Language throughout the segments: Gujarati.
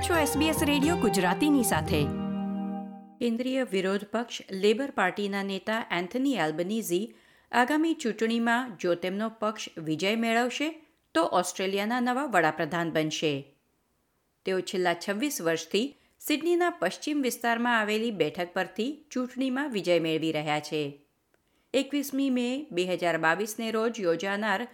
છો SBS રેડિયો ગુજરાતીની સાથે. કેન્દ્રીય વિરોધ પક્ષ લેબર પાર્ટીના નેતા એન્થની એલ્બનીઝી આગામી ચૂંટણીમાં જો તેમનો પક્ષ વિજય મેળવશે, તો ઓસ્ટ્રેલિયાના નવા વડાપ્રધાન બનશે. તેઓ છેલ્લા છવ્વીસ વર્ષથી સિડનીના પશ્ચિમ વિસ્તારમાં આવેલી બેઠક પરથી ચૂંટણીમાં વિજય મેળવી રહ્યા છે. એકવીસમી મે બે હજાર બાવીસને રોજ યોજાનાર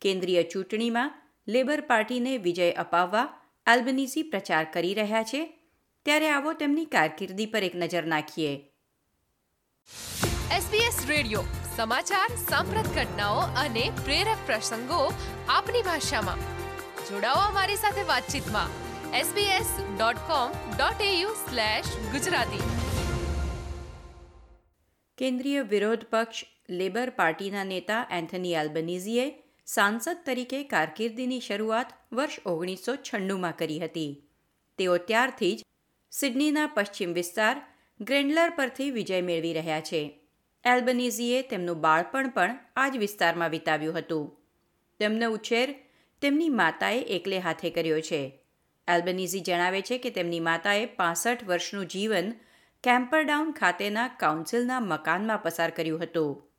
કેન્દ્રીય ચૂંટણીમાં લેબર પાર્ટીને વિજય અપાવવા એલ્બનીઝી પ્રચાર કરી રહ્યા છે ત્યારે આવો તેમની કારકિર્દી પર એક નજર નાખીએ. SBS રેડિયો સમાચાર સાંપ્રત ઘટનાઓ અને પ્રેરક પ્રસંગો આપની ભાષામાં. જોડાઓ અમારી સાથે વાતચીતમાં. sbs.com.au ગુજરાતી. કેન્દ્રીય વિરોધ પક્ષ લેબર પાર્ટીના નેતા એન્થની એલ્બનીઝીએ સાંસદ તરીકે કારકિર્દીની શરૂઆત વર્ષ ઓગણીસો છન્નુંમાં કરી હતી. તેઓ ત્યારથી જ સિડનીના પશ્ચિમ વિસ્તાર ગ્રેન્ડલર પરથી વિજય મેળવી રહ્યા છે. એલ્બનીઝીએ તેમનું બાળપણ પણ આ જ વિસ્તારમાં વિતાવ્યું હતું. તેમનો ઉછેર તેમની માતાએ એકલે હાથે કર્યો છે. એલ્બનીઝી જણાવે છે કે તેમની માતાએ પાસઠ વર્ષનું જીવન કેમ્પરડાઉન ખાતેના કાઉન્સિલના મકાનમાં પસાર કર્યું હતું.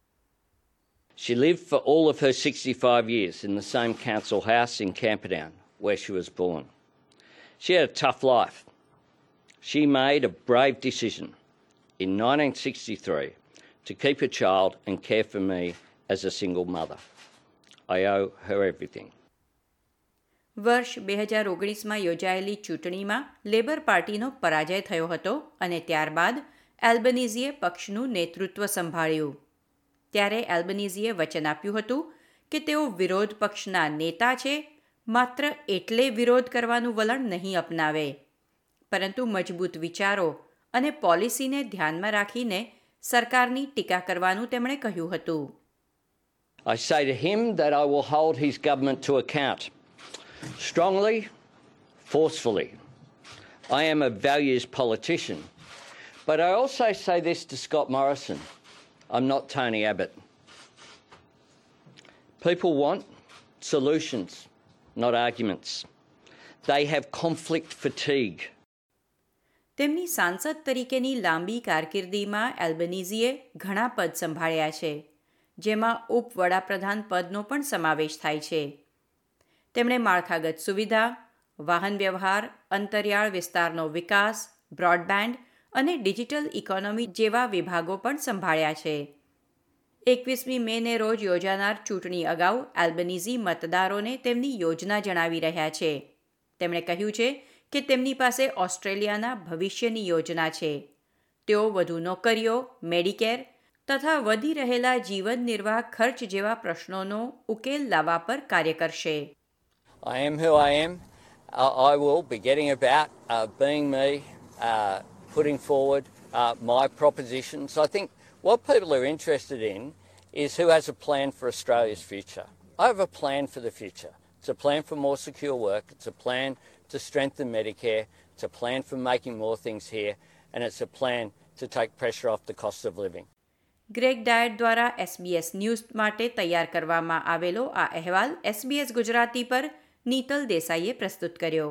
She lived for all of her 65 years in the same council house in Camperdown, where she was born. She had a tough life. She made a brave decision in 1963 to keep a child and care for me as a single mother. I owe her everything. વર્ષ બે હજાર ઓગણીસમાં યોજાયેલી ચૂંટણીમાં લેબર પાર્ટીનો પરાજય થયો હતો અને ત્યારબાદ એલ્બનીઝીએ પક્ષનું નેતૃત્વ સંભાળ્યું ત્યારે એલ્બનીઝીએ વચન આપ્યું હતું કે તેઓ વિરોધ પક્ષના નેતા છે માત્ર એટલે વિરોધ કરવાનું વલણ નહીં અપનાવે પરંતુ મજબૂત વિચારો અને પોલિસીને ધ્યાનમાં રાખીને સરકારની ટીકા કરવાનું તેમણે કહ્યું હતું I say to him that I will hold his government to account strongly, forcefully. I am a values politician. But I also say this to Scott Morrison I'm not Tony Abbott. People want solutions, not arguments. They have conflict fatigue. તેમની સાંસદ તરીકેની લાંબી કારકિર્દીમાં એલ્બનીઝીએ ઘણા પદ સંભાળ્યા છે જેમાં ઉપવડાપ્રધાન પદનો પણ સમાવેશ થાય છે તેમણે માળખાગત સુવિધા વાહન વ્યવહાર અંતરિયાળ વિસ્તારનો વિકાસ બ્રોડબેન્ડ અને ડિજિટલ ઇકોનોમી જેવા વિભાગો પણ સંભાળ્યા છે. એકવીસમી મેને રોજ યોજાનાર ચૂંટણી અગાઉ એલ્બનીઝી મતદારોને તેમની યોજના જણાવી રહ્યા છે. તેમણે કહ્યું છે કે તેમની પાસે ઓસ્ટ્રેલિયાના ભવિષ્યની યોજના છે. તેઓ વધુ નોકરીઓ મેડિકેર તથા વધી રહેલા જીવન નિર્વાહ ખર્ચ જેવા પ્રશ્નોનો ઉકેલ લાવવા પર કાર્ય કરશે. I am who I am. I will be getting about uh, being me, uh, putting forward uh, my propositions. I think what people are interested in is who has a plan for Australia's future. I have a plan for the future. It's a plan for more secure work, it's a plan to strengthen Medicare, it's a plan for making more things here, and it's a plan to take pressure off the cost of living. Greg Dyett દ્વારા એસબીએસ ન્યૂઝ માટે તૈયાર કરવામાં આવેલો આ અહેવાલ એસબીએસ ગુજરાતી પર નીતલ દેસાઈએ પ્રસ્તુત કર્યો